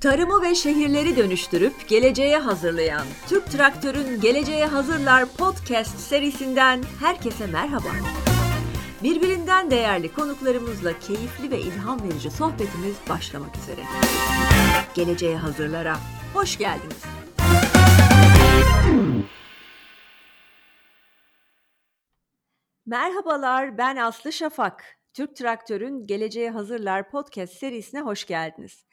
Tarımı ve şehirleri dönüştürüp geleceğe hazırlayan Türk Traktör'ün Geleceğe Hazırlar podcast serisinden herkese merhaba. Birbirinden değerli konuklarımızla keyifli ve ilham verici sohbetimiz başlamak üzere. Geleceğe Hazırlar'a hoş geldiniz. Merhabalar, ben Aslı Şafak. Türk Traktör'ün Geleceğe Hazırlar podcast serisine hoş geldiniz.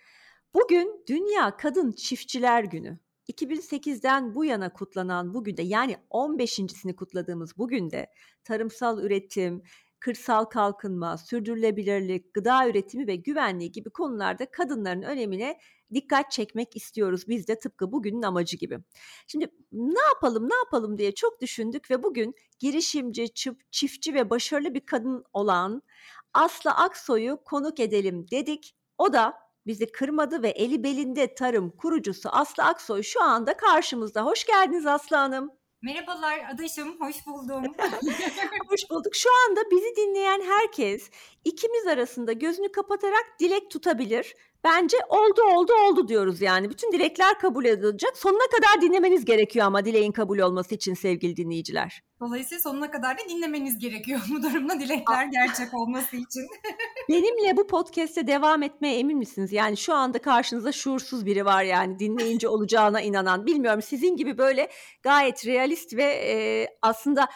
Bugün Dünya Kadın Çiftçiler Günü. 2008'den bu yana kutlanan bugün de yani 15.sini kutladığımız bugün de tarımsal üretim, kırsal kalkınma, sürdürülebilirlik, gıda üretimi ve güvenliği gibi konularda kadınların önemine dikkat çekmek istiyoruz biz de tıpkı bugünün amacı gibi. Şimdi ne yapalım ne yapalım diye çok düşündük ve bugün girişimci, çiftçi ve başarılı bir kadın olan Aslı Aksoy'u konuk edelim dedik. O da bizi kırmadı ve eli belinde tarım kurucusu Aslı Aksoy şu anda karşımızda. Hoş geldiniz Aslı Hanım. Merhabalar adaşım, hoş buldum. hoş bulduk. Şu anda bizi dinleyen herkes ikimiz arasında gözünü kapatarak dilek tutabilir. Bence oldu oldu oldu diyoruz yani. Bütün dilekler kabul edilecek. Sonuna kadar dinlemeniz gerekiyor ama dileğin kabul olması için sevgili dinleyiciler. Dolayısıyla sonuna kadar da dinlemeniz gerekiyor bu durumda dilekler gerçek olması için. Benimle bu podcast'te devam etmeye emin misiniz? Yani şu anda karşınızda şuursuz biri var yani dinleyince olacağına inanan. Bilmiyorum sizin gibi böyle gayet realist ve e, aslında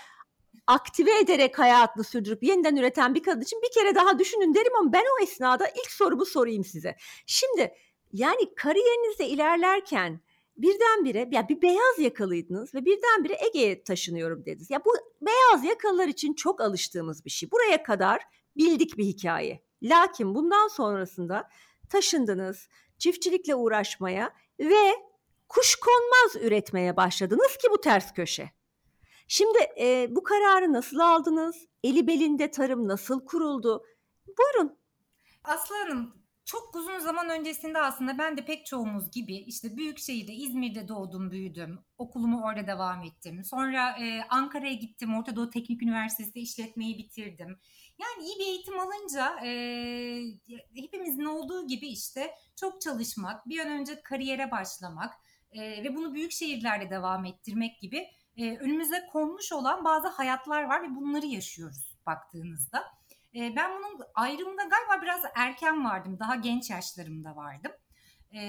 aktive ederek hayatını sürdürüp yeniden üreten bir kadın için bir kere daha düşünün derim ama ben o esnada ilk sorumu sorayım size. Şimdi yani kariyerinizde ilerlerken birdenbire ya bir beyaz yakalıydınız ve birdenbire Ege'ye taşınıyorum dediniz. Ya bu beyaz yakalılar için çok alıştığımız bir şey. Buraya kadar bildik bir hikaye. Lakin bundan sonrasında taşındınız, çiftçilikle uğraşmaya ve kuşkonmaz üretmeye başladınız ki bu ters köşe. Şimdi e, bu kararı nasıl aldınız? Eli belinde tarım nasıl kuruldu? Buyurun. Aslı Hanım çok uzun zaman öncesinde aslında ben de pek çoğumuz gibi işte büyük şehirde İzmir'de doğdum büyüdüm. Okulumu orada devam ettim. Sonra e, Ankara'ya gittim. Orta Doğu Teknik Üniversitesi'nde işletmeyi bitirdim. Yani iyi bir eğitim alınca e, hepimizin olduğu gibi işte çok çalışmak, bir an önce kariyere başlamak e, ve bunu büyük şehirlerde devam ettirmek gibi e, önümüze konmuş olan bazı hayatlar var ve bunları yaşıyoruz baktığınızda. E, ben bunun ayrımında galiba biraz erken vardım. Daha genç yaşlarımda vardım. E,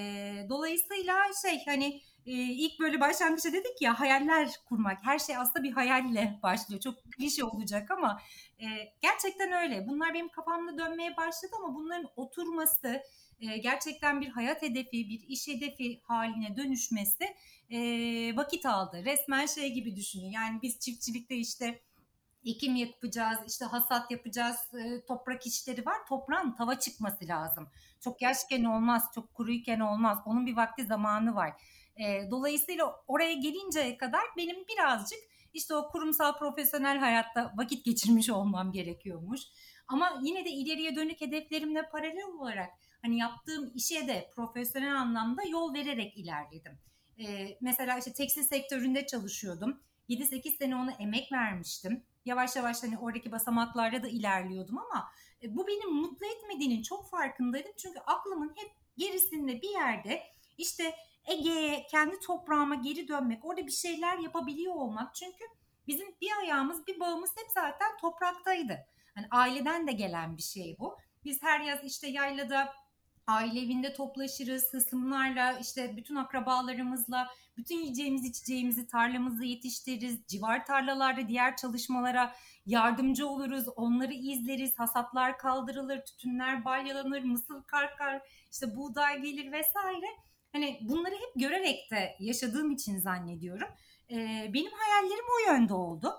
dolayısıyla şey hani e, ilk böyle başlangıçta dedik ya hayaller kurmak. Her şey aslında bir hayalle başlıyor. Çok klişe olacak ama e, gerçekten öyle. Bunlar benim kafamda dönmeye başladı ama bunların oturması, e, gerçekten bir hayat hedefi, bir iş hedefi haline dönüşmesi e, vakit aldı. Resmen şey gibi düşünün. Yani biz çiftçilikte işte ekim yapacağız, işte hasat yapacağız, e, toprak işleri var. Toprağın tava çıkması lazım. Çok yaşken olmaz, çok kuruyken olmaz. Onun bir vakti zamanı var. Dolayısıyla oraya gelinceye kadar benim birazcık işte o kurumsal profesyonel hayatta vakit geçirmiş olmam gerekiyormuş. Ama yine de ileriye dönük hedeflerimle paralel olarak hani yaptığım işe de profesyonel anlamda yol vererek ilerledim. Ee, mesela işte tekstil sektöründe çalışıyordum. 7-8 sene ona emek vermiştim. Yavaş yavaş hani oradaki basamaklarda da ilerliyordum ama e, bu beni mutlu etmediğinin çok farkındaydım. Çünkü aklımın hep gerisinde bir yerde işte Ege'ye, kendi toprağıma geri dönmek, orada bir şeyler yapabiliyor olmak. Çünkü bizim bir ayağımız, bir bağımız hep zaten topraktaydı. Hani aileden de gelen bir şey bu. Biz her yaz işte yaylada aile evinde toplaşırız, hısımlarla, işte bütün akrabalarımızla, bütün yiyeceğimiz içeceğimizi tarlamızda yetiştiririz. Civar tarlalarda diğer çalışmalara yardımcı oluruz, onları izleriz, hasatlar kaldırılır, tütünler balyalanır, mısır karkar, işte buğday gelir vesaire. Hani bunları hep görerek de yaşadığım için zannediyorum. Ee, benim hayallerim o yönde oldu.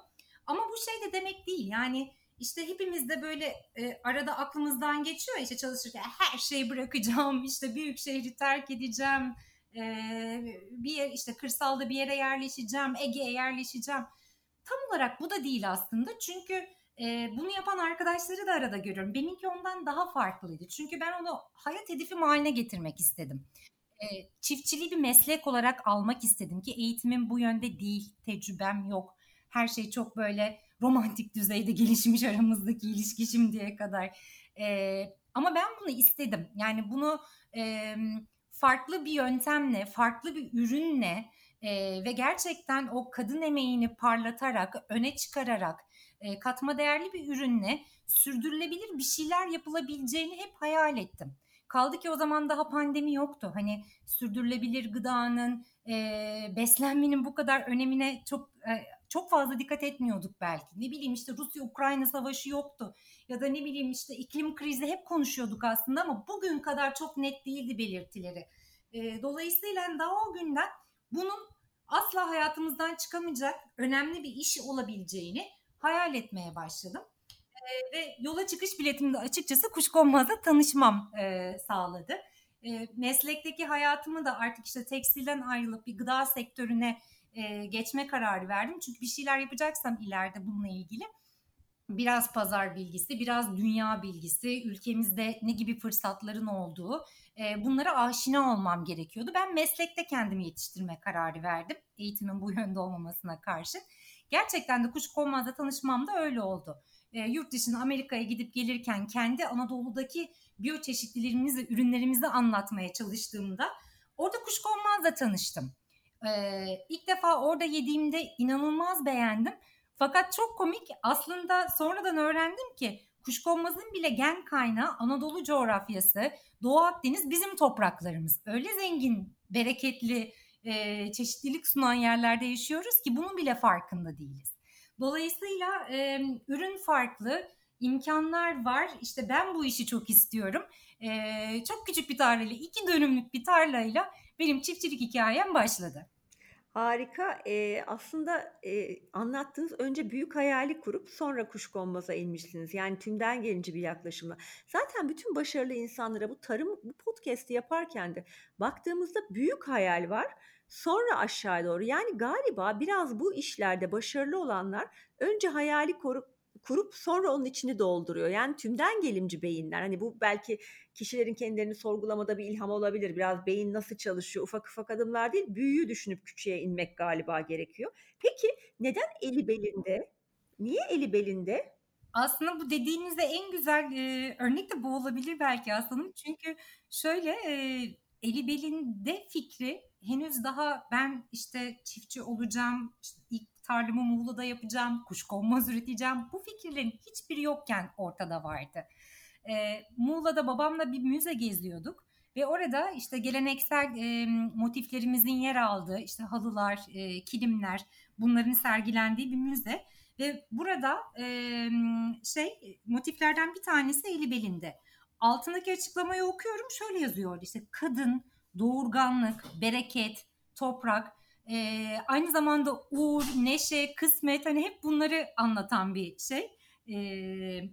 Ama bu şey de demek değil yani işte hepimiz de böyle e, arada aklımızdan geçiyor işte çalışırken her şeyi bırakacağım işte büyük şehri terk edeceğim e, bir yer, işte kırsalda bir yere yerleşeceğim Ege'ye yerleşeceğim. Tam olarak bu da değil aslında. Çünkü e, bunu yapan arkadaşları da arada görüyorum. Benimki ondan daha farklıydı. Çünkü ben onu hayat hedefim haline getirmek istedim. E, çiftçiliği bir meslek olarak almak istedim ki eğitimim bu yönde değil tecrübem yok. Her şey çok böyle romantik düzeyde gelişmiş aramızdaki ilişki şimdiye kadar. E, Ama ben bunu istedim. Yani bunu e, farklı bir yöntemle, farklı bir ürünle e, ve gerçekten o kadın emeğini parlatarak, öne çıkararak, e, katma değerli bir ürünle sürdürülebilir bir şeyler yapılabileceğini hep hayal ettim. Kaldı ki o zaman daha pandemi yoktu. Hani sürdürülebilir gıdanın, e, beslenmenin bu kadar önemine çok e, çok fazla dikkat etmiyorduk belki. Ne bileyim işte Rusya-Ukrayna savaşı yoktu. Ya da ne bileyim işte iklim krizi hep konuşuyorduk aslında ama bugün kadar çok net değildi belirtileri. E, dolayısıyla daha o günden bunun asla hayatımızdan çıkamayacak önemli bir iş olabileceğini hayal etmeye başladım. E, ve yola çıkış biletimde açıkçası Kuşkonmaz'la tanışmam e, sağladı. E, meslekteki hayatımı da artık işte tekstilden ayrılıp bir gıda sektörüne e, geçme kararı verdim. Çünkü bir şeyler yapacaksam ileride bununla ilgili biraz pazar bilgisi, biraz dünya bilgisi, ülkemizde ne gibi fırsatların olduğu e, bunlara aşina olmam gerekiyordu. Ben meslekte kendimi yetiştirme kararı verdim eğitimin bu yönde olmamasına karşı. Gerçekten de Kuşkonmaz'la tanışmam da öyle oldu. E, yurt dışına Amerika'ya gidip gelirken kendi Anadolu'daki biyoçeşitliliğimizi, ürünlerimizi anlatmaya çalıştığımda orada Kuşkonmaz'la tanıştım. E, ilk defa orada yediğimde inanılmaz beğendim. Fakat çok komik aslında sonradan öğrendim ki kuşkonmazın bile gen kaynağı Anadolu coğrafyası, Doğu Akdeniz bizim topraklarımız. Öyle zengin, bereketli, e, çeşitlilik sunan yerlerde yaşıyoruz ki bunun bile farkında değiliz. Dolayısıyla e, ürün farklı, imkanlar var. İşte ben bu işi çok istiyorum. E, çok küçük bir tarlayla, iki dönümlük bir tarlayla benim çiftçilik hikayem başladı. Harika. Eee, aslında, eee, anlattığınız önce büyük hayali kurup sonra kuşkonmaza inmişsiniz. Yani tümden gelince bir yaklaşımla. Zaten bütün başarılı insanlara bu tarım bu podcast'i yaparken de baktığımızda büyük hayal var, sonra aşağıya doğru. Yani galiba biraz bu işlerde başarılı olanlar önce hayali korup kurup sonra onun içini dolduruyor. Yani tümden gelimci beyinler. Hani bu belki kişilerin kendilerini sorgulamada bir ilham olabilir. Biraz beyin nasıl çalışıyor? Ufak ufak adımlar değil, büyüyü düşünüp küçüğe inmek galiba gerekiyor. Peki neden eli belinde? Niye eli belinde? Aslında bu dediğinizde en güzel e, örnek de bu olabilir belki aslında. Çünkü şöyle e, eli belinde fikri henüz daha ben işte çiftçi olacağım, işte ilk tarlamı Muğla'da yapacağım, kuşkonmaz üreteceğim. Bu fikirlerin hiçbiri yokken ortada vardı. E, Muğla'da babamla bir müze geziyorduk ve orada işte geleneksel e, motiflerimizin yer aldığı işte halılar, e, kilimler bunların sergilendiği bir müze ve burada e, şey motiflerden bir tanesi eli belinde. Altındaki açıklamayı okuyorum şöyle yazıyor işte kadın, doğurganlık, bereket, toprak e, aynı zamanda uğur, neşe, kısmet hani hep bunları anlatan bir şey. E,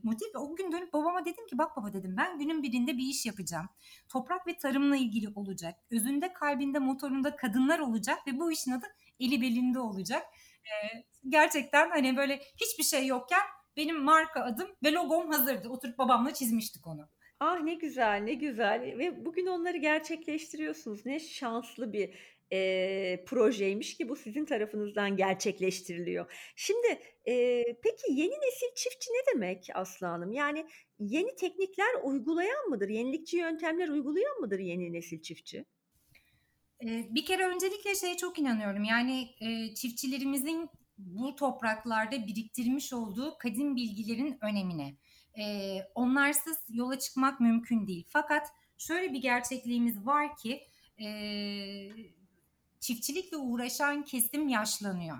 motif. O gün dönüp babama dedim ki bak baba dedim ben günün birinde bir iş yapacağım. Toprak ve tarımla ilgili olacak. Özünde kalbinde motorunda kadınlar olacak ve bu işin adı eli belinde olacak. E, gerçekten hani böyle hiçbir şey yokken benim marka adım ve logom hazırdı. Oturup babamla çizmiştik onu. Ah ne güzel, ne güzel ve bugün onları gerçekleştiriyorsunuz. Ne şanslı bir eee, projeymiş ki bu sizin tarafınızdan gerçekleştiriliyor. Şimdi, eee, peki yeni nesil çiftçi ne demek Aslı Hanım? Yani yeni teknikler uygulayan mıdır? Yenilikçi yöntemler uygulayan mıdır yeni nesil çiftçi? Bir kere öncelikle şeye çok inanıyorum. Yani, eee, çiftçilerimizin bu topraklarda biriktirmiş olduğu kadim bilgilerin önemine. Eee, onlarsız yola çıkmak mümkün değil. Fakat şöyle bir gerçekliğimiz var ki, eee çiftçilikle uğraşan kesim yaşlanıyor.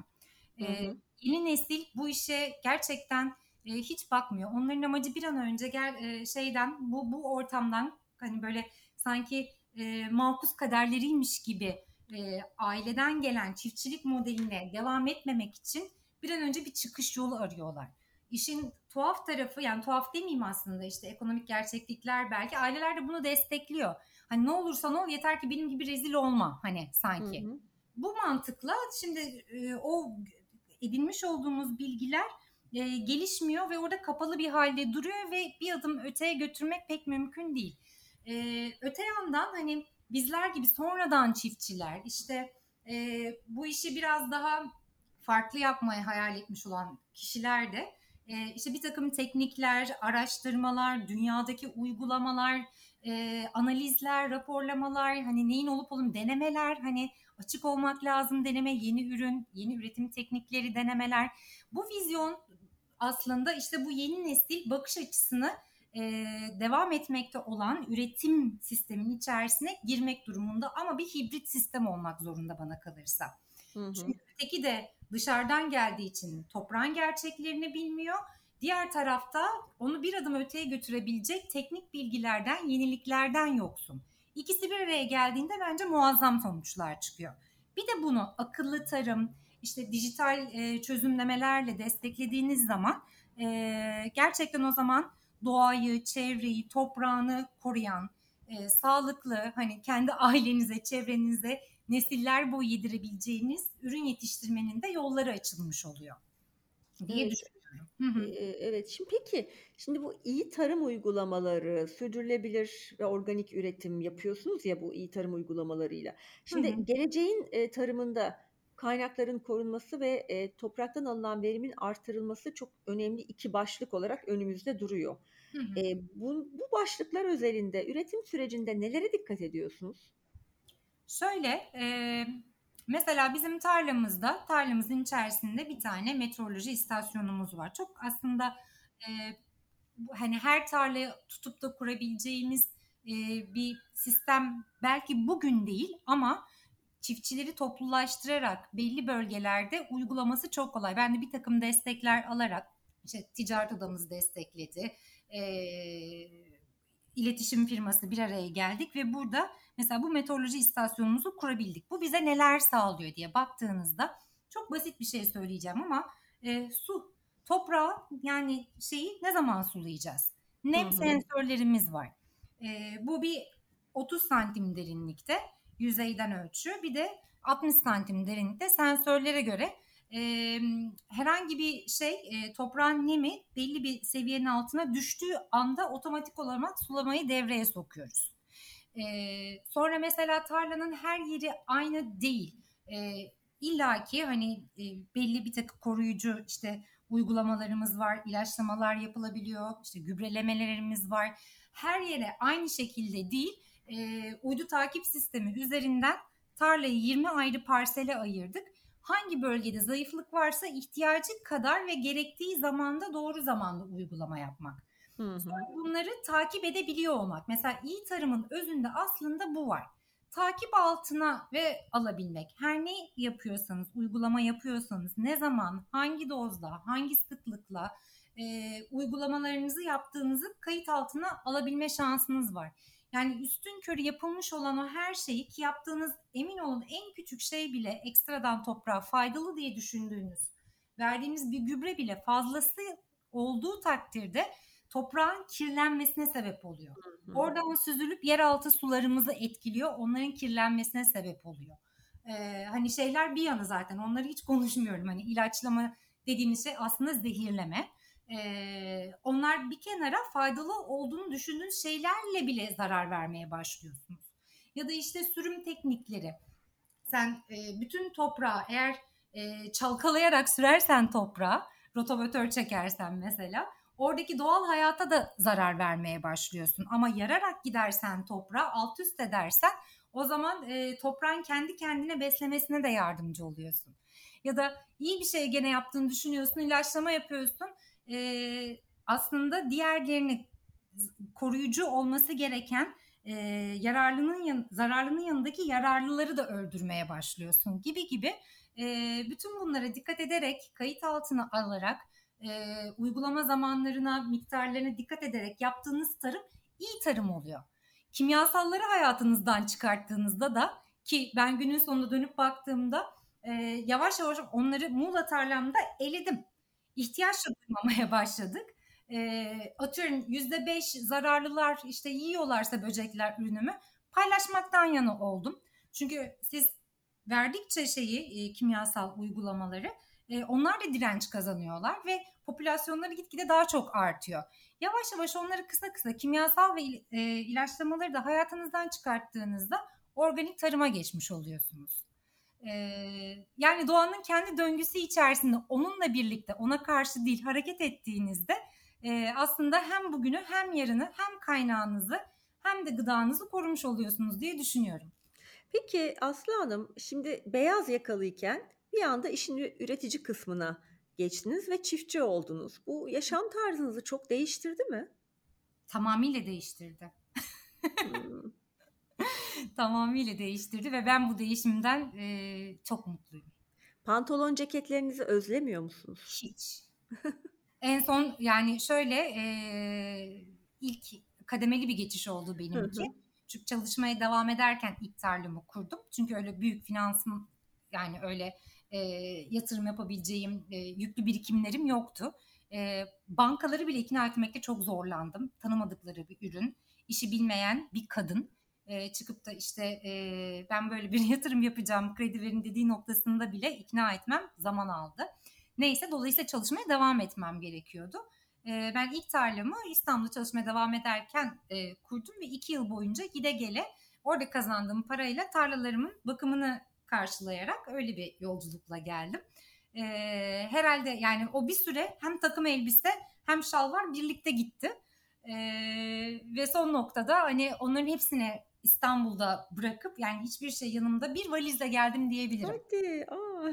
Hı hı. yeni nesil bu işe gerçekten e, hiç bakmıyor. Onların amacı bir an önce gel e, şeyden bu bu ortamdan hani böyle sanki e, makus kaderleriymiş gibi e, aileden gelen çiftçilik modeline devam etmemek için bir an önce bir çıkış yolu arıyorlar. İşin tuhaf tarafı yani tuhaf demeyeyim aslında işte ekonomik gerçeklikler belki aileler de bunu destekliyor. Hani ne olursa ol yeter ki benim gibi rezil olma hani sanki. Hı hı. Bu mantıkla şimdi e, o edinmiş olduğumuz bilgiler e, gelişmiyor ve orada kapalı bir halde duruyor ve bir adım öteye götürmek pek mümkün değil. E, öte yandan hani bizler gibi sonradan çiftçiler işte e, bu işi biraz daha farklı yapmayı hayal etmiş olan kişiler de e, işte bir takım teknikler, araştırmalar, dünyadaki uygulamalar, e, analizler, raporlamalar, hani neyin olup olum denemeler, hani açık olmak lazım deneme, yeni ürün, yeni üretim teknikleri denemeler. Bu vizyon aslında işte bu yeni nesil bakış açısını e, devam etmekte olan üretim sistemin içerisine girmek durumunda ama bir hibrit sistem olmak zorunda bana kalırsa. Hı hı. Çünkü öteki de dışarıdan geldiği için toprağın gerçeklerini bilmiyor. Diğer tarafta onu bir adım öteye götürebilecek teknik bilgilerden, yeniliklerden yoksun. İkisi bir araya geldiğinde bence muazzam sonuçlar çıkıyor. Bir de bunu akıllı tarım, işte dijital e, çözümlemelerle desteklediğiniz zaman e, gerçekten o zaman doğayı, çevreyi, toprağını koruyan, e, sağlıklı hani kendi ailenize, çevrenize nesiller boyu yedirebileceğiniz ürün yetiştirmenin de yolları açılmış oluyor diye evet. düşünüyorum. Hı hı. Evet. Şimdi peki, şimdi bu iyi tarım uygulamaları, sürdürülebilir ve organik üretim yapıyorsunuz ya bu iyi tarım uygulamalarıyla. Şimdi hı hı. geleceğin e, tarımında kaynakların korunması ve e, topraktan alınan verimin artırılması çok önemli iki başlık olarak önümüzde duruyor. Hı hı. E, bu, bu başlıklar özelinde üretim sürecinde nelere dikkat ediyorsunuz? Şöyle, e, mesela bizim tarlamızda, tarlamızın içerisinde bir tane meteoroloji istasyonumuz var. Çok aslında e, hani her tarlayı tutup da kurabileceğimiz e, bir sistem belki bugün değil ama çiftçileri toplulaştırarak belli bölgelerde uygulaması çok kolay. Ben de bir takım destekler alarak işte ticaret odamız destekledi. E, iletişim firması bir araya geldik ve burada mesela bu meteoroloji istasyonumuzu kurabildik. Bu bize neler sağlıyor diye baktığınızda çok basit bir şey söyleyeceğim ama e, su, toprağı yani şeyi ne zaman sulayacağız? Nem sensörlerimiz var. E, bu bir 30 santim derinlikte yüzeyden ölçü bir de 60 santim derinlikte sensörlere göre e, herhangi bir şey e, toprağın nemi belli bir seviyenin altına düştüğü anda otomatik olarak sulamayı devreye sokuyoruz. E, sonra mesela tarlanın her yeri aynı değil. E, İlla ki hani e, belli bir takım koruyucu işte uygulamalarımız var, ilaçlamalar yapılabiliyor, işte gübrelemelerimiz var. Her yere aynı şekilde değil, e, uydu takip sistemi üzerinden tarlayı 20 ayrı parsele ayırdık hangi bölgede zayıflık varsa ihtiyacı kadar ve gerektiği zamanda doğru zamanda uygulama yapmak. Hı hı. bunları takip edebiliyor olmak. Mesela iyi tarımın özünde aslında bu var. Takip altına ve alabilmek. Her ne yapıyorsanız, uygulama yapıyorsanız, ne zaman, hangi dozla, hangi sıklıkla e, uygulamalarınızı yaptığınızı kayıt altına alabilme şansınız var. Yani üstün körü yapılmış olan o her şeyi ki yaptığınız emin olun en küçük şey bile ekstradan toprağa faydalı diye düşündüğünüz verdiğimiz bir gübre bile fazlası olduğu takdirde toprağın kirlenmesine sebep oluyor. Hı hı. Oradan süzülüp yeraltı sularımızı etkiliyor. Onların kirlenmesine sebep oluyor. Ee, hani şeyler bir yana zaten onları hiç konuşmuyorum. Hani ilaçlama dediğimiz şey aslında zehirleme e, onlar bir kenara faydalı olduğunu düşündüğünüz şeylerle bile zarar vermeye başlıyorsunuz. Ya da işte sürüm teknikleri. Sen e, bütün toprağı eğer e, çalkalayarak sürersen toprağa, rotovatör çekersen mesela oradaki doğal hayata da zarar vermeye başlıyorsun. Ama yararak gidersen toprağı alt üst edersen o zaman e, toprağın kendi kendine beslemesine de yardımcı oluyorsun. Ya da iyi bir şey gene yaptığını düşünüyorsun, ilaçlama yapıyorsun e, aslında diğerlerini koruyucu olması gereken e, yararlının yan, zararlının yanındaki yararlıları da öldürmeye başlıyorsun gibi gibi e, bütün bunlara dikkat ederek kayıt altına alarak e, uygulama zamanlarına miktarlarına dikkat ederek yaptığınız tarım iyi tarım oluyor. Kimyasalları hayatınızdan çıkarttığınızda da ki ben günün sonunda dönüp baktığımda e, yavaş yavaş onları Muğla tarlamda eledim ihtiyaç da duymamaya başladık. E, atıyorum yüzde beş zararlılar işte yiyorlarsa böcekler ürünümü paylaşmaktan yana oldum. Çünkü siz verdikçe şeyi e, kimyasal uygulamaları e, onlar da direnç kazanıyorlar ve popülasyonları gitgide daha çok artıyor. Yavaş yavaş onları kısa kısa kimyasal ve e, ilaçlamaları da hayatınızdan çıkarttığınızda organik tarıma geçmiş oluyorsunuz. Yani doğanın kendi döngüsü içerisinde onunla birlikte ona karşı değil hareket ettiğinizde aslında hem bugünü hem yarını hem kaynağınızı hem de gıdanızı korumuş oluyorsunuz diye düşünüyorum. Peki Aslı Hanım şimdi beyaz yakalıyken bir anda işin üretici kısmına geçtiniz ve çiftçi oldunuz. Bu yaşam tarzınızı çok değiştirdi mi? Tamamıyla değiştirdi. Tamamıyla değiştirdi ve ben bu değişimden e, çok mutluyum. Pantolon ceketlerinizi özlemiyor musunuz? Hiç. en son yani şöyle e, ilk kademeli bir geçiş oldu benimki. Çünkü çalışmaya devam ederken ilk tarlamı kurdum. Çünkü öyle büyük finansım yani öyle e, yatırım yapabileceğim e, yüklü birikimlerim yoktu. E, bankaları bile ikna etmekte çok zorlandım. Tanımadıkları bir ürün, işi bilmeyen bir kadın e, çıkıp da işte e, ben böyle bir yatırım yapacağım kredi verin dediği noktasında bile ikna etmem zaman aldı. Neyse dolayısıyla çalışmaya devam etmem gerekiyordu. E, ben ilk tarlamı İstanbul'da çalışmaya devam ederken e, kurdum ve iki yıl boyunca gide gele orada kazandığım parayla tarlalarımın bakımını karşılayarak öyle bir yolculukla geldim. E, herhalde yani o bir süre hem takım elbise hem şalvar birlikte gitti. E, ve son noktada hani onların hepsini İstanbul'da bırakıp yani hiçbir şey yanımda bir valizle geldim diyebilirim. Hadi. Aa.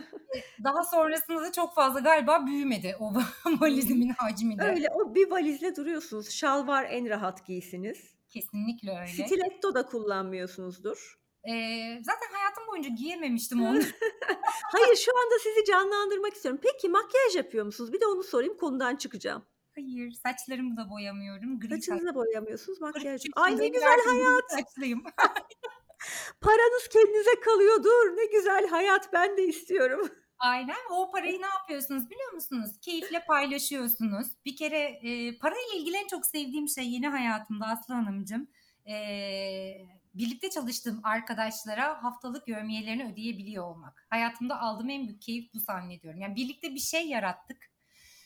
Daha sonrasında da çok fazla galiba büyümedi o valizimin hacmi de. Öyle o bir valizle duruyorsunuz. Şalvar en rahat giysiniz. Kesinlikle öyle. Stiletto da kullanmıyorsunuzdur. Ee, zaten hayatım boyunca giyememiştim onu. Hayır şu anda sizi canlandırmak istiyorum. Peki makyaj yapıyor musunuz? Bir de onu sorayım konudan çıkacağım. Hayır saçlarımı da boyamıyorum. Gri Saçınızı da boyamıyorsunuz makyaj. Ay ne güzel hayat. Saçlıyım. Paranız kendinize kalıyordur. Ne güzel hayat ben de istiyorum. Aynen. O parayı ne yapıyorsunuz biliyor musunuz? Keyifle paylaşıyorsunuz. Bir kere e, parayla ilgili en çok sevdiğim şey yeni hayatımda Aslı Hanımcığım. E, birlikte çalıştığım arkadaşlara haftalık yövmiyelerini ödeyebiliyor olmak. Hayatımda aldığım en büyük keyif bu zannediyorum. Yani birlikte bir şey yarattık.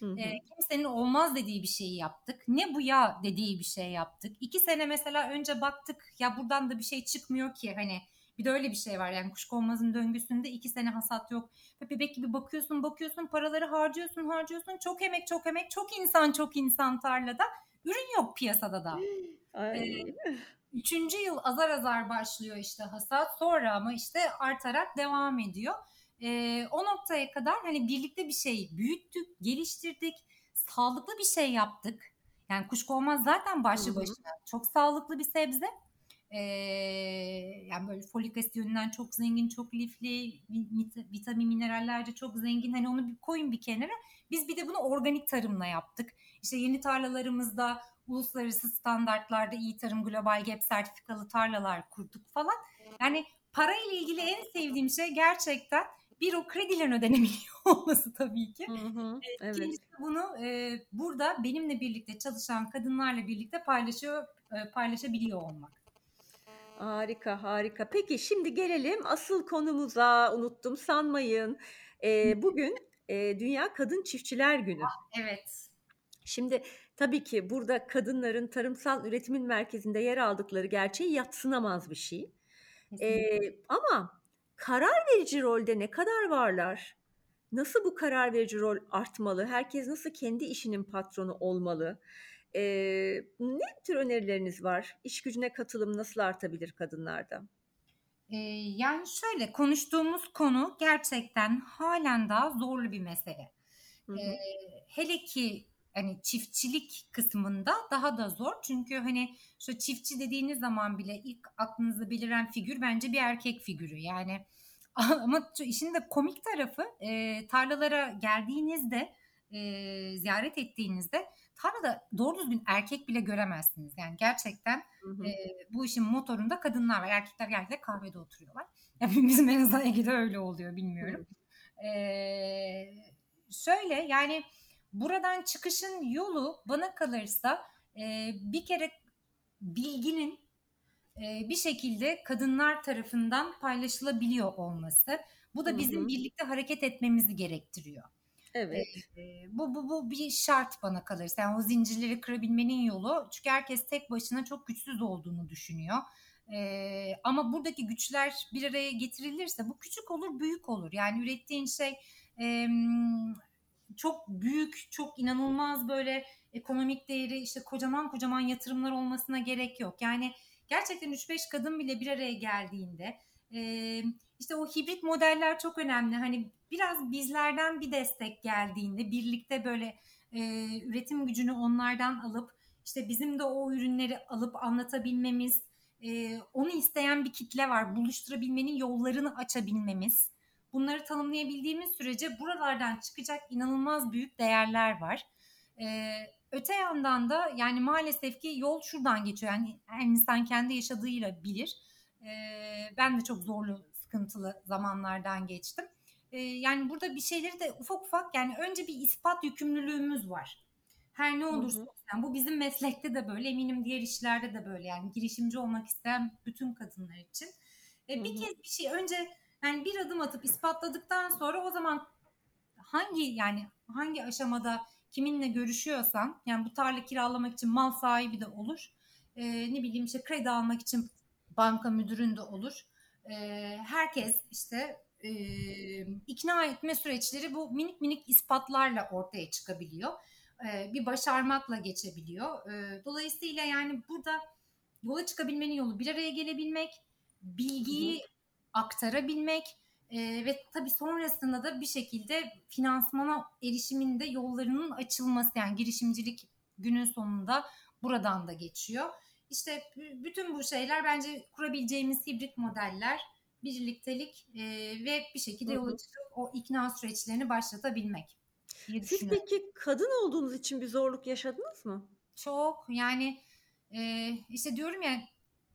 E, kimsenin olmaz dediği bir şeyi yaptık. Ne bu ya dediği bir şey yaptık. İki sene mesela önce baktık ya buradan da bir şey çıkmıyor ki hani bir de öyle bir şey var yani kuşkonmazın döngüsünde iki sene hasat yok. Ve bebek gibi bakıyorsun bakıyorsun paraları harcıyorsun harcıyorsun. Çok emek çok emek çok insan çok insan tarlada. Ürün yok piyasada da. Ay. Ee, üçüncü yıl azar azar başlıyor işte hasat sonra ama işte artarak devam ediyor. E, o noktaya kadar hani birlikte bir şey büyüttük, geliştirdik, sağlıklı bir şey yaptık. Yani kuşkonmaz zaten başlı başına çok sağlıklı bir sebze. Ee, yani böyle folik asit yönünden çok zengin, çok lifli, vitamin minerallerce çok zengin. Hani onu bir koyun bir kenara. Biz bir de bunu organik tarımla yaptık. İşte yeni tarlalarımızda uluslararası standartlarda iyi tarım global GAP sertifikalı tarlalar kurduk falan. Yani para ile ilgili en sevdiğim şey gerçekten bir o kredilerin ödenebiliyor olması tabii ki. Hı hı, evet. İkincisi bunu e, burada benimle birlikte çalışan kadınlarla birlikte paylaşıyor e, paylaşabiliyor olmak. Harika harika. Peki şimdi gelelim asıl konumuza. Unuttum sanmayın. E, bugün e, Dünya Kadın Çiftçiler Günü. Ah, evet. Şimdi tabii ki burada kadınların tarımsal üretimin merkezinde yer aldıkları gerçeği yatsınamaz bir şey. E, ama karar verici rolde ne kadar varlar? Nasıl bu karar verici rol artmalı? Herkes nasıl kendi işinin patronu olmalı? Ee, ne tür önerileriniz var? İş gücüne katılım nasıl artabilir kadınlarda? Ee, yani şöyle konuştuğumuz konu gerçekten halen daha zorlu bir mesele. Hı hı. Ee, hele ki hani çiftçilik kısmında daha da zor. Çünkü hani şu çiftçi dediğiniz zaman bile ilk aklınızda beliren figür bence bir erkek figürü. Yani ama işin de komik tarafı e, tarlalara geldiğinizde e, ziyaret ettiğinizde tarlada doğru düzgün erkek bile göremezsiniz. Yani gerçekten hı hı. E, bu işin motorunda kadınlar var. Erkekler genellikle kahvede oturuyorlar. Yani bizim en azından Ege'de öyle oluyor bilmiyorum. Hı. E, şöyle yani buradan çıkışın yolu bana kalırsa e, bir kere bilginin e, bir şekilde kadınlar tarafından paylaşılabiliyor olması. Bu da bizim Hı-hı. birlikte hareket etmemizi gerektiriyor. Evet. E, bu, bu, bu bir şart bana kalırsa. Yani o zincirleri kırabilmenin yolu. Çünkü herkes tek başına çok güçsüz olduğunu düşünüyor. E, ama buradaki güçler bir araya getirilirse bu küçük olur büyük olur. Yani ürettiğin şey e, çok büyük, çok inanılmaz böyle ekonomik değeri işte kocaman kocaman yatırımlar olmasına gerek yok. Yani gerçekten 3-5 kadın bile bir araya geldiğinde işte o hibrit modeller çok önemli. Hani biraz bizlerden bir destek geldiğinde birlikte böyle üretim gücünü onlardan alıp işte bizim de o ürünleri alıp anlatabilmemiz, onu isteyen bir kitle var. Buluşturabilmenin yollarını açabilmemiz. Bunları tanımlayabildiğimiz sürece buralardan çıkacak inanılmaz büyük değerler var. E, öte yandan da yani maalesef ki yol şuradan geçiyor. Yani her insan kendi yaşadığıyla bilir. E, ben de çok zorlu, sıkıntılı zamanlardan geçtim. E, yani burada bir şeyleri de ufak ufak yani önce bir ispat yükümlülüğümüz var. Her ne olursa olsun. Yani bu bizim meslekte de böyle eminim diğer işlerde de böyle yani girişimci olmak isteyen bütün kadınlar için. E, bir kez bir şey önce yani bir adım atıp ispatladıktan sonra o zaman hangi yani hangi aşamada kiminle görüşüyorsan yani bu tarla kiralamak için mal sahibi de olur. E, ne bileyim işte kredi almak için banka müdürün de olur. E, herkes işte e, ikna etme süreçleri bu minik minik ispatlarla ortaya çıkabiliyor. E, bir başarmakla geçebiliyor. E, dolayısıyla yani burada yola çıkabilmenin yolu bir araya gelebilmek, bilgiyi. Aktarabilmek e, ve tabii sonrasında da bir şekilde finansmana erişiminde yollarının açılması yani girişimcilik günün sonunda buradan da geçiyor. İşte bütün bu şeyler bence kurabileceğimiz hibrit modeller, birliktelik e, ve bir şekilde yola çıkıp o ikna süreçlerini başlatabilmek. Siz peki kadın olduğunuz için bir zorluk yaşadınız mı? Çok yani e, işte diyorum ya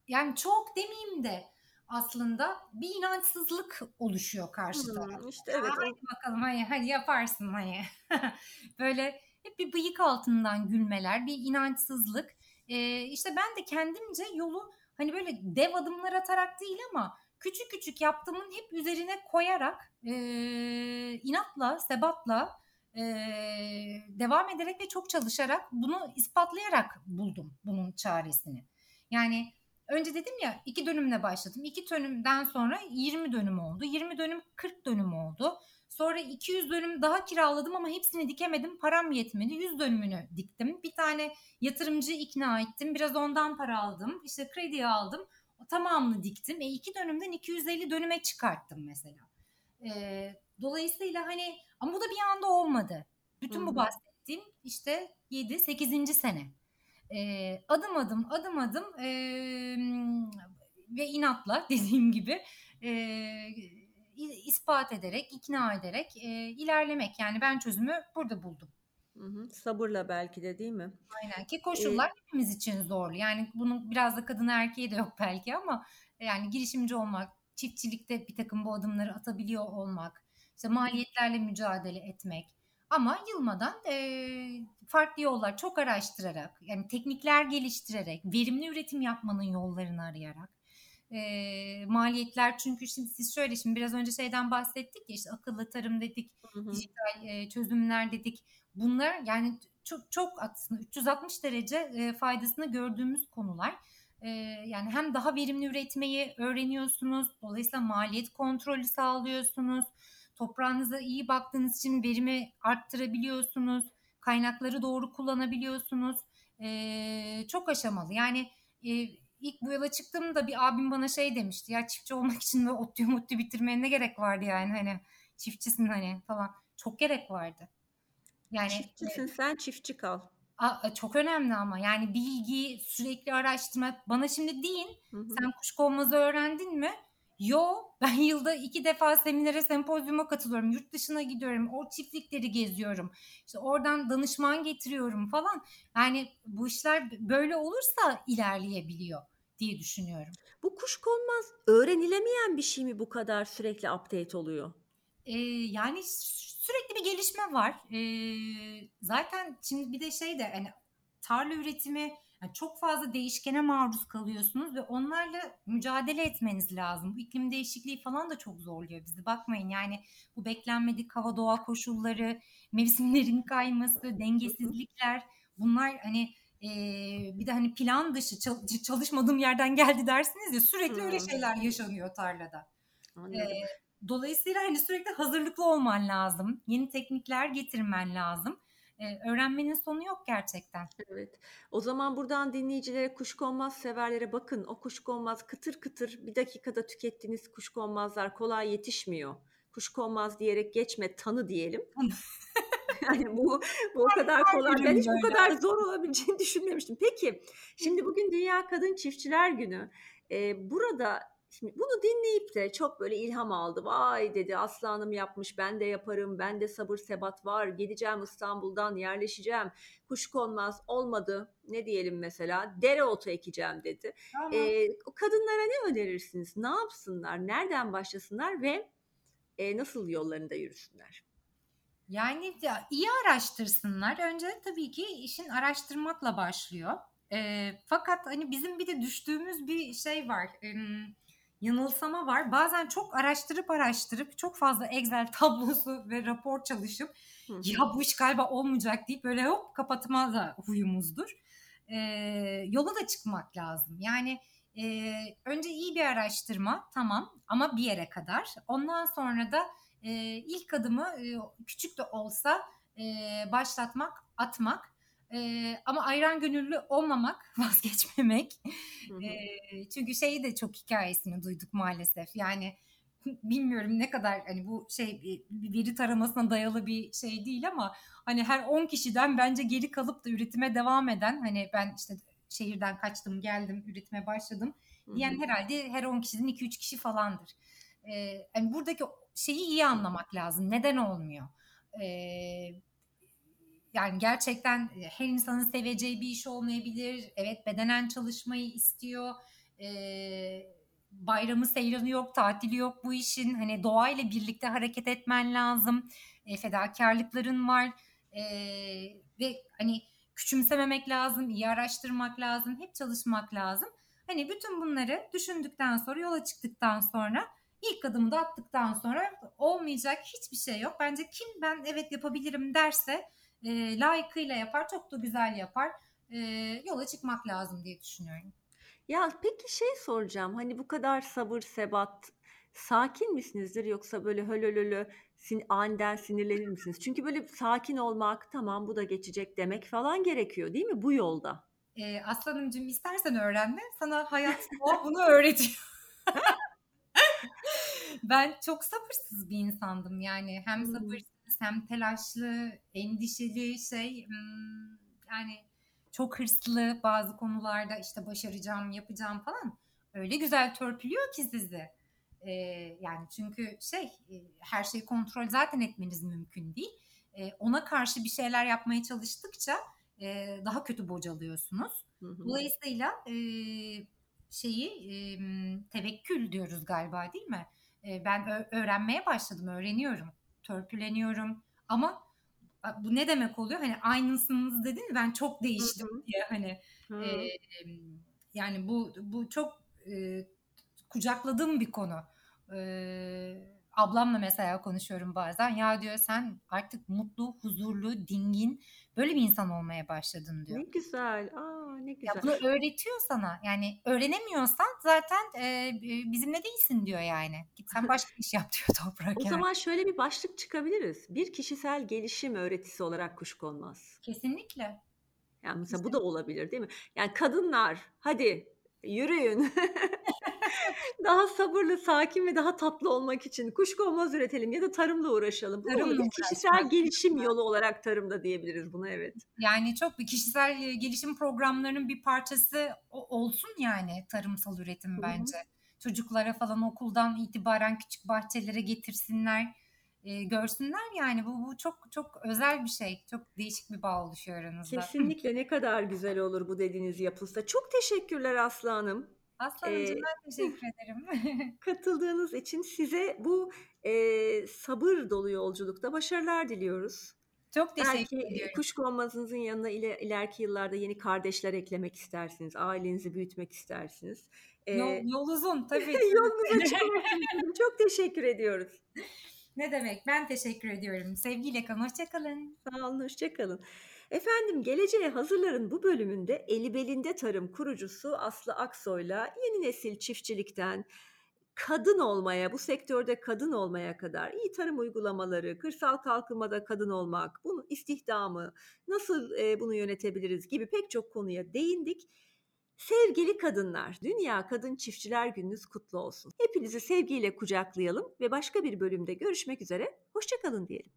yani çok demeyeyim de aslında bir inançsızlık oluşuyor karşı hmm, tarafta. İşte evet. Hadi bakalım hani, hadi yaparsın hani. Böyle hep bir bıyık altından gülmeler, bir inançsızlık. Ee, işte ben de kendimce yolu hani böyle dev adımlar atarak değil ama küçük küçük yaptığımın hep üzerine koyarak e, inatla, sebatla e, devam ederek ve çok çalışarak bunu ispatlayarak buldum bunun çaresini. Yani önce dedim ya iki dönümle başladım. İki dönümden sonra 20 dönüm oldu. 20 dönüm 40 dönüm oldu. Sonra 200 dönüm daha kiraladım ama hepsini dikemedim. Param yetmedi. 100 dönümünü diktim. Bir tane yatırımcı ikna ettim. Biraz ondan para aldım. İşte krediye aldım. O tamamını diktim. E iki dönümden 250 dönüme çıkarttım mesela. E, dolayısıyla hani ama bu da bir anda olmadı. Bütün bu bahsettiğim işte 7 8. sene. E, adım adım adım adım e, ve inatla dediğim gibi e, ispat ederek, ikna ederek e, ilerlemek. Yani ben çözümü burada buldum. Hı hı. Sabırla belki de değil mi? Aynen ki koşullar ee, hepimiz için zorlu. Yani bunun biraz da kadın erkeği de yok belki ama yani girişimci olmak, çiftçilikte bir takım bu adımları atabiliyor olmak, işte maliyetlerle mücadele etmek. Ama yılmadan e, farklı yollar çok araştırarak, yani teknikler geliştirerek, verimli üretim yapmanın yollarını arayarak, e, maliyetler çünkü şimdi siz şöyle şimdi biraz önce şeyden bahsettik ya işte akıllı tarım dedik, hı hı. dijital e, çözümler dedik. Bunlar yani çok çok aslında 360 derece e, faydasını gördüğümüz konular. E, yani hem daha verimli üretmeyi öğreniyorsunuz, dolayısıyla maliyet kontrolü sağlıyorsunuz toprağınıza iyi baktığınız için verimi arttırabiliyorsunuz. Kaynakları doğru kullanabiliyorsunuz. Ee, çok aşamalı. Yani e, ilk bu yola çıktığımda bir abim bana şey demişti. Ya çiftçi olmak için böyle otlu mutlu bitirmeye ne gerek vardı yani hani çiftçisin hani falan. Çok gerek vardı. Yani çiftçisin e, sen çiftçi kal. A, çok önemli ama yani bilgi sürekli araştırma bana şimdi deyin hı hı. sen kuşkonmazı öğrendin mi? Yo ben yılda iki defa seminere sempozyuma katılıyorum. Yurt dışına gidiyorum. O çiftlikleri geziyorum. İşte oradan danışman getiriyorum falan. Yani bu işler böyle olursa ilerleyebiliyor diye düşünüyorum. Bu kuş konmaz öğrenilemeyen bir şey mi bu kadar sürekli update oluyor? Ee, yani sürekli bir gelişme var. Ee, zaten şimdi bir de şey de hani tarla üretimi yani çok fazla değişkene maruz kalıyorsunuz ve onlarla mücadele etmeniz lazım. Bu iklim değişikliği falan da çok zorluyor bizi. Bakmayın yani bu beklenmedik hava doğa koşulları, mevsimlerin kayması, dengesizlikler bunlar hani e, bir de hani plan dışı çalışmadığım yerden geldi dersiniz ya sürekli hmm. öyle şeyler yaşanıyor tarlada. E, dolayısıyla hani sürekli hazırlıklı olman lazım. Yeni teknikler getirmen lazım. Öğrenmenin sonu yok gerçekten. Evet. O zaman buradan dinleyicilere kuşkonmaz severlere bakın. O kuşkonmaz kıtır kıtır bir dakikada tükettiğiniz kuşkonmazlar kolay yetişmiyor. Kuşkonmaz diyerek geçme tanı diyelim. yani bu bu o kadar kolay. Ben hiç bu kadar zor olabileceğini düşünmemiştim. Peki şimdi bugün Dünya Kadın Çiftçiler Günü. Ee, burada Şimdi bunu dinleyip de çok böyle ilham aldı. Vay dedi aslanım yapmış ben de yaparım. Ben de sabır sebat var. Gideceğim İstanbul'dan yerleşeceğim. Kuş konmaz olmadı. Ne diyelim mesela dereotu ekeceğim dedi. Tamam. Ee, kadınlara ne önerirsiniz? Ne yapsınlar? Nereden başlasınlar ve e, nasıl yollarında yürüsünler? Yani iyi araştırsınlar. Önce tabii ki işin araştırmakla başlıyor. E, fakat hani bizim bir de düştüğümüz bir şey var. E, yanılsama var. Bazen çok araştırıp araştırıp çok fazla Excel tablosu ve rapor çalışıp ya bu iş galiba olmayacak deyip böyle hop kapatma da huyumuzdur. E, yola da çıkmak lazım. Yani e, önce iyi bir araştırma tamam ama bir yere kadar. Ondan sonra da e, ilk adımı e, küçük de olsa e, başlatmak, atmak. E, ama ayran gönüllü olmamak, vazgeçmemek. E, çünkü şeyi de çok hikayesini duyduk maalesef. Yani bilmiyorum ne kadar hani bu şey veri taramasına dayalı bir şey değil ama hani her 10 kişiden bence geri kalıp da üretime devam eden hani ben işte şehirden kaçtım geldim üretime başladım diyen herhalde her 10 kişiden 2-3 kişi falandır. Ee, yani buradaki şeyi iyi anlamak lazım. Neden olmuyor? Ee, yani gerçekten her insanın seveceği bir iş olmayabilir. Evet bedenen çalışmayı istiyor. Ee, bayramı seyranı yok, tatili yok bu işin. Hani doğayla birlikte hareket etmen lazım. E, fedakarlıkların var. E, ve hani küçümsememek lazım, iyi araştırmak lazım, hep çalışmak lazım. Hani bütün bunları düşündükten sonra, yola çıktıktan sonra ilk adımı da attıktan sonra olmayacak hiçbir şey yok. Bence kim ben evet yapabilirim derse e, layıkıyla yapar, çok da güzel yapar. E, yola çıkmak lazım diye düşünüyorum. Ya peki şey soracağım. Hani bu kadar sabır, sebat, sakin misinizdir yoksa böyle hölölölö sin aniden sinirlenir misiniz? Çünkü böyle sakin olmak, tamam bu da geçecek demek falan gerekiyor değil mi bu yolda? Ee, Aslanımcığım istersen öğrenme. Sana hayat o bunu öğretiyor. ben çok sabırsız bir insandım yani. Hem sabırsız hem telaşlı, endişeli şey yani çok hırslı bazı konularda işte başaracağım, yapacağım falan. Öyle güzel törpülüyor ki sizi. Ee, yani çünkü şey e, her şeyi kontrol zaten etmeniz mümkün değil. Ee, ona karşı bir şeyler yapmaya çalıştıkça e, daha kötü bocalıyorsunuz. Hı hı. Dolayısıyla e, şeyi e, tevekkül diyoruz galiba değil mi? E, ben öğrenmeye başladım, öğreniyorum, törpüleniyorum ama bu ne demek oluyor? Hani aynısınız dedin ben çok değiştim Hı-hı. diye hani e, yani bu bu çok e, kucakladığım bir konu. E, ablamla mesela konuşuyorum bazen. Ya diyor sen artık mutlu, huzurlu, dingin böyle bir insan olmaya başladın diyor. Ne güzel. Aa ne güzel. Ya bunu öğretiyor sana. Yani öğrenemiyorsan zaten e, bizimle değilsin diyor yani. Git sen başka iş yap diyor toprak. O yani. zaman şöyle bir başlık çıkabiliriz. Bir kişisel gelişim öğretisi olarak kuşkonmaz. Kesinlikle. Yani mesela Kesinlikle. bu da olabilir değil mi? Yani kadınlar hadi yürüyün. daha sabırlı, sakin ve daha tatlı olmak için kuşkonmaz üretelim ya da tarımla uğraşalım. Tarımla kişisel gelişim yolu olarak tarımda diyebiliriz buna evet. Yani çok bir kişisel gelişim programlarının bir parçası olsun yani tarımsal üretim Hı-hı. bence. Çocuklara falan okuldan itibaren küçük bahçelere getirsinler, e, görsünler yani bu, bu çok çok özel bir şey. Çok değişik bir bağ oluşuyor aranızda. Kesinlikle ne kadar güzel olur bu dediğiniz yapılsa. Çok teşekkürler Aslı Hanım. Aslanımcığım ee, ben teşekkür ederim. katıldığınız için size bu e, sabır dolu yolculukta başarılar diliyoruz. Çok teşekkür Belki ediyorum. kuşkonmazınızın yanına ile, ileriki yıllarda yeni kardeşler eklemek istersiniz. Ailenizi büyütmek istersiniz. Ee, yol, yol uzun tabii. Yolunuz açık olsun. Çok teşekkür ediyoruz. Ne demek? Ben teşekkür ediyorum. Sevgiyle kalın. Hoşçakalın. Sağ olun. Hoşçakalın. Efendim Geleceğe Hazırlar'ın bu bölümünde Eli Belinde Tarım kurucusu Aslı Aksoy'la yeni nesil çiftçilikten kadın olmaya, bu sektörde kadın olmaya kadar iyi tarım uygulamaları, kırsal kalkınmada kadın olmak, bunu istihdamı, nasıl e, bunu yönetebiliriz gibi pek çok konuya değindik. Sevgili kadınlar, Dünya Kadın Çiftçiler Gününüz kutlu olsun. Hepinizi sevgiyle kucaklayalım ve başka bir bölümde görüşmek üzere. Hoşçakalın diyelim.